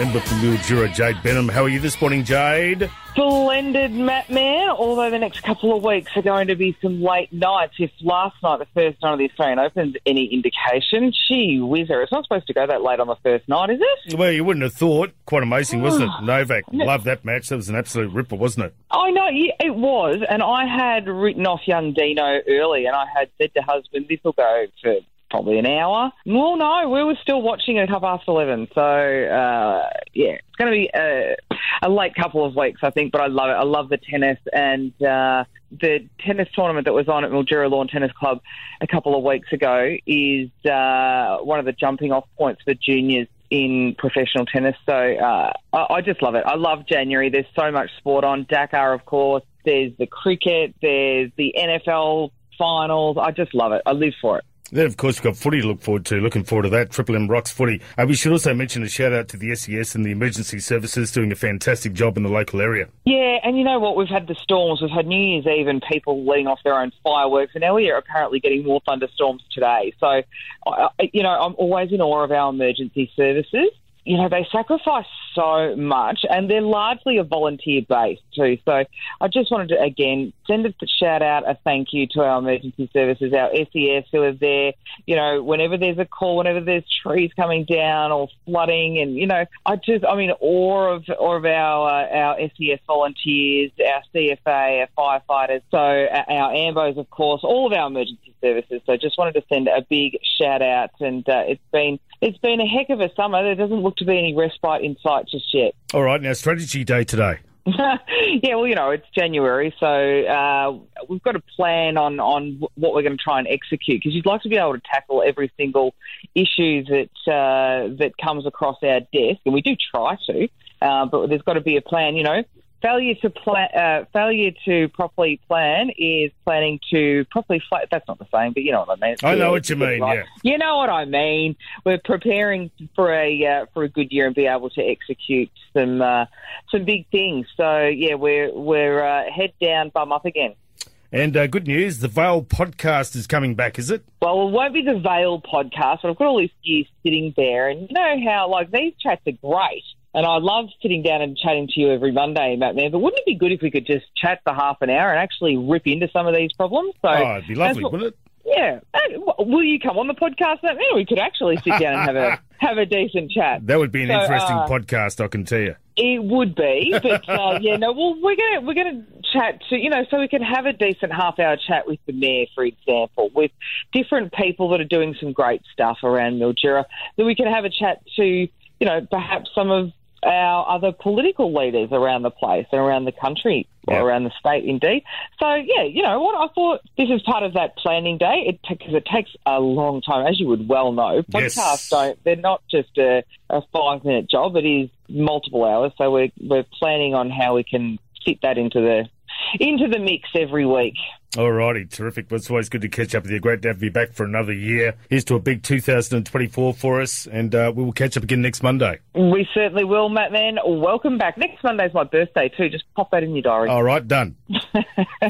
Member for Mildura, Jade Benham. How are you this morning, Jade? Splendid, Matt Man. Although the next couple of weeks are going to be some late nights. If last night, the first night of the Australian Open's any indication, gee whizzer, it's not supposed to go that late on the first night, is it? Well, you wouldn't have thought. Quite amazing, wasn't it? Novak, loved that match. That was an absolute ripper, wasn't it? I know, it was. And I had written off young Dino early, and I had said to husband, this will go for probably an hour. Well, no, we were still watching at half past 11. So, uh, yeah, it's going to be a, a late couple of weeks, I think, but I love it. I love the tennis and uh, the tennis tournament that was on at Mildura Lawn Tennis Club a couple of weeks ago is uh, one of the jumping off points for juniors in professional tennis. So uh, I, I just love it. I love January. There's so much sport on. Dakar, of course. There's the cricket. There's the NFL finals. I just love it. I live for it. Then, of course, we've got footy to look forward to. Looking forward to that. Triple M Rocks footy. Uh, we should also mention a shout out to the SES and the emergency services doing a fantastic job in the local area. Yeah, and you know what? We've had the storms. We've had New Year's Eve and people letting off their own fireworks, and now we are apparently getting more thunderstorms today. So, you know, I'm always in awe of our emergency services you know, they sacrifice so much and they're largely a volunteer base too. So I just wanted to, again, send a shout out, a thank you to our emergency services, our SES who are there, you know, whenever there's a call, whenever there's trees coming down or flooding. And, you know, I just, I'm in awe of, awe of our, uh, our SES volunteers, our CFA, our firefighters, so uh, our AMBOs, of course, all of our emergency services. So just wanted to send a big shout out and uh, it's been, it's been a heck of a summer. There doesn't look to be any respite in sight just yet. All right, now strategy day today. yeah, well, you know, it's January, so uh, we've got a plan on, on what we're going to try and execute because you'd like to be able to tackle every single issue that uh, that comes across our desk, and we do try to. Uh, but there's got to be a plan. You know, failure to plan, uh, failure to properly plan is planning to properly. Fl- that's not the same, but you know what I mean. I know what you mean. Right. Yeah, you know what I mean. We're preparing for a uh, for a good year and be able to execute some uh, some big things. So yeah, we're we're uh, head down, bum up again. And uh, good news, the Vale podcast is coming back, is it? Well, it won't be the Vale podcast, but I've got all these gears sitting there, and you know how like these chats are great and I love sitting down and chatting to you every Monday, Matt. Man, but wouldn't it be good if we could just chat for half an hour and actually rip into some of these problems? So, oh, it'd be lovely, what, wouldn't it? Yeah. Will you come on the podcast, Matt? Man, we could actually sit down and have a have a decent chat. That would be an so, interesting uh, podcast, I can tell you. It would be, but uh, yeah, no. Well, we're gonna we're gonna chat to you know, so we can have a decent half hour chat with the mayor, for example, with different people that are doing some great stuff around Mildura. That we can have a chat to you know, perhaps some of our other political leaders around the place and around the country or yep. around the state, indeed. So, yeah, you know what? I thought this is part of that planning day It because it takes a long time, as you would well know. Podcasts yes. don't, they're not just a, a five minute job, it is multiple hours. So, we're, we're planning on how we can fit that into the into the mix every week. Alrighty, terrific. Well, it's always good to catch up with you. Great to have you back for another year. Here's to a big 2024 for us, and uh, we will catch up again next Monday. We certainly will, Matt Man. Welcome back. Next Monday's my birthday too. Just pop that in your diary. All right, done.